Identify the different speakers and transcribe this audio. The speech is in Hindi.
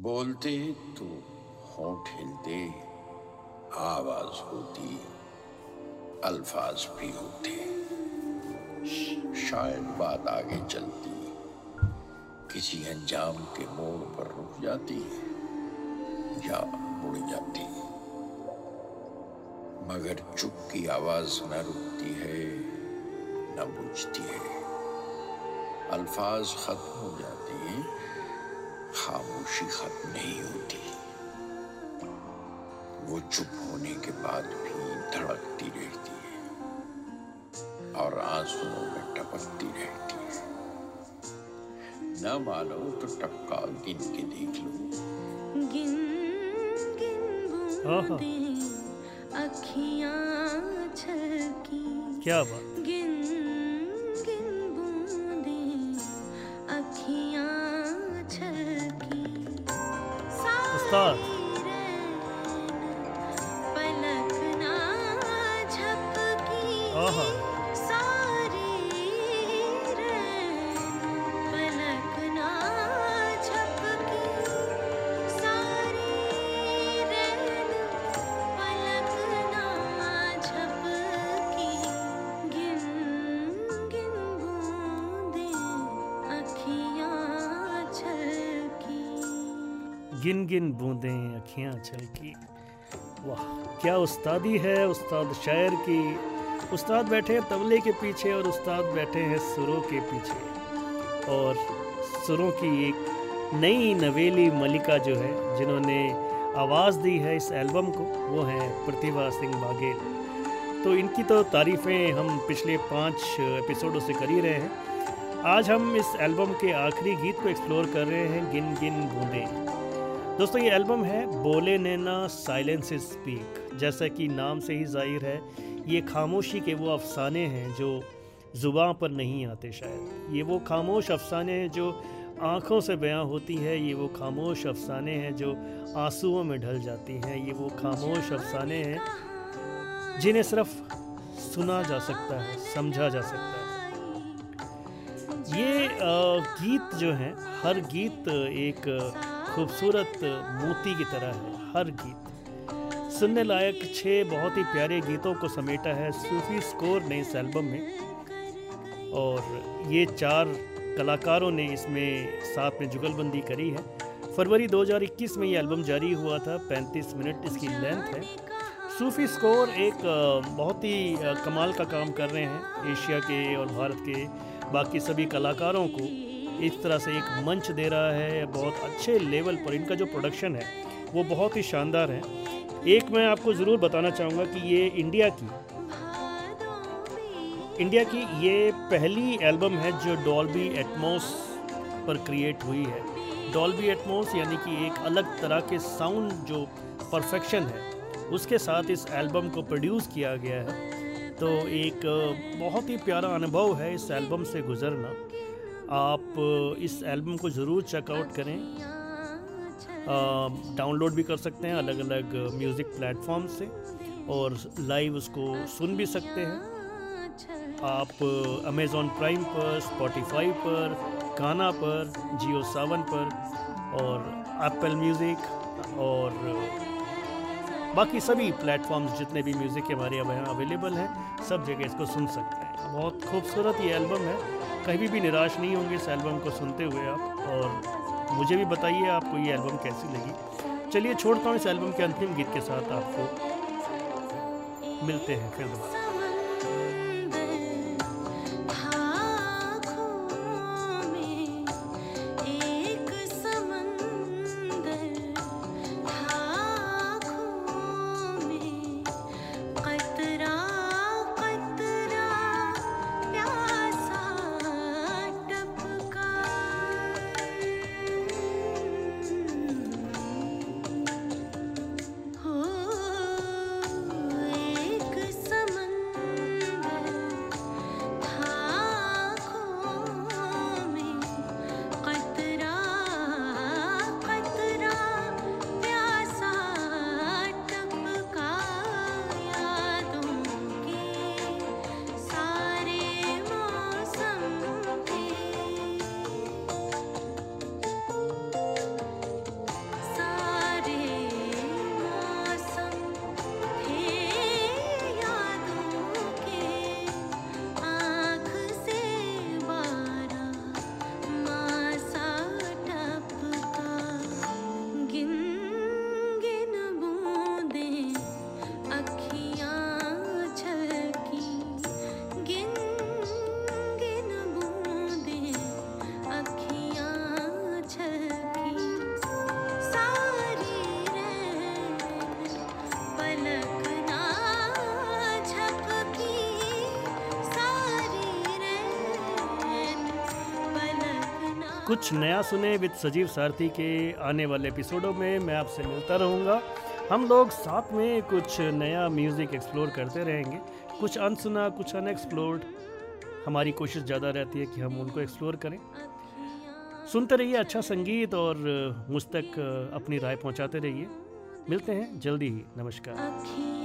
Speaker 1: बोलते तो होंठ हिलते, आवाज़ होती, अल्फाज भी होते। शायद बात आगे चलती। किसी अंजाम के मोड़ पर रुक जाती या मुड़ जाती। मगर चुप की आवाज़ न रुकती है, न बुझती है। अल्फाज खत्म हो जाते हैं। खामोशी खत्म नहीं होती। वो चुप होने के बाद भी धड़कती रहती है और आंसुओं में टपकती रहती है। न मानो तो टपका गिन के देख लो।
Speaker 2: गिन गिन। अखियाँ छलकी।
Speaker 3: क्या बात।
Speaker 2: गिन
Speaker 3: उस्ताद।
Speaker 2: गिन गिन बूंदें, अखियाँ छलकी
Speaker 3: वाह, क्या उस्तादी है उस्ताद शायर की। उस्ताद बैठे हैं तबले के पीछे और उस्ताद बैठे हैं सुरों के पीछे। और सुरों की एक नई नवेली मलिका जो है, जिन्होंने आवाज़ दी है इस एल्बम को, वो हैं प्रतिभा सिंह बाघेल तो इनकी तो तारीफ़ें हम पिछले पाँच एपिसोडों से कर ही रहे हैं। आज हम इस एल्बम के आखिरी गीत को एक्सप्लोर कर रहे हैं गिन गिन बूंदें। दोस्तों, ये एल्बम है बोले नैना साइलेंस स्पीक। जैसा कि नाम से ही ज़ाहिर है, ये खामोशी के वो अफसाने हैं जो ज़ुबान पर नहीं आते शायद। ये वो खामोश अफसाने हैं जो आँखों से बयां होती है, ये वो खामोश अफसाने हैं जो आंसुओं में ढल जाती हैं, ये वो खामोश अफसाने हैं जिन्हें सिर्फ़ सुना जा सकता है, समझा जा सकता है। ये गीत जो हैं, हर गीत एक खूबसूरत मोती की तरह है, हर गीत। सुनने लायक छः बहुत ही प्यारे गीतों को समेटा है सूफी स्कोर ने इस एल्बम में। और ये चार कलाकारों ने इसमें साथ में जुगलबंदी करी है। फरवरी 2021 में ये एल्बम जारी हुआ था 35 मिनट इसकी लेंथ है। सूफी स्कोर एक बहुत ही कमाल का काम कर रहे हैं, एशिया के और भारत के बाकी सभी कलाकारों को। इस तरह से एक मंच दे रहा है बहुत अच्छे लेवल पर इनका जो प्रोडक्शन है, वो बहुत ही शानदार है। एक मैं आपको ज़रूर बताना चाहूँगा कि ये इंडिया की इंडिया की ये पहली एल्बम है जो डॉल्बी एटमोस पर क्रिएट हुई है। डॉल्बी एटमोस यानी कि एक अलग तरह के साउंड जो परफेक्शन है, उसके साथ इस एल्बम को प्रोड्यूस किया गया है। तो एक बहुत ही प्यारा अनुभव है इस एल्बम से गुज़रना। आप इस एल्बम को ज़रूर चेकआउट करें। डाउनलोड भी कर सकते हैं अलग अलग म्यूज़िक प्लेटफॉर्म से और लाइव उसको सुन भी सकते हैं। आप अमेज़ॉन प्राइम पर स्पॉटिफाई पर गाना पर जियो सावन पर और एप्पल म्यूज़िक और बाकी सभी प्लेटफॉर्म्स जितने भी म्यूज़िक के हमारे यहाँ अवेलेबल हैं सब जगह इसको सुन सकते हैं। बहुत खूबसूरत ये एल्बम है। कहीं भी निराश नहीं होंगे इस एल्बम को सुनते हुए आप, और मुझे भी बताइए आपको ये एल्बम कैसी लगी। चलिए छोड़ता हूँ इस एल्बम के अंतिम गीत के साथ आपको। मिलते हैं फिर। दोबारा कुछ नया सुने विद सजीव सारथी के आने वाले एपिसोडों में मैं आपसे मिलता रहूँगा। हम लोग साथ में कुछ नया म्यूज़िक एक्सप्लोर करते रहेंगे। कुछ अनसुना, कुछ अनएक्सप्लोर्ड। हमारी कोशिश ज़्यादा रहती है कि हम उनको एक्सप्लोर करें। सुनते रहिए अच्छा संगीत और मुझ तक अपनी राय पहुंचाते रहिए। मिलते हैं जल्दी ही। नमस्कार।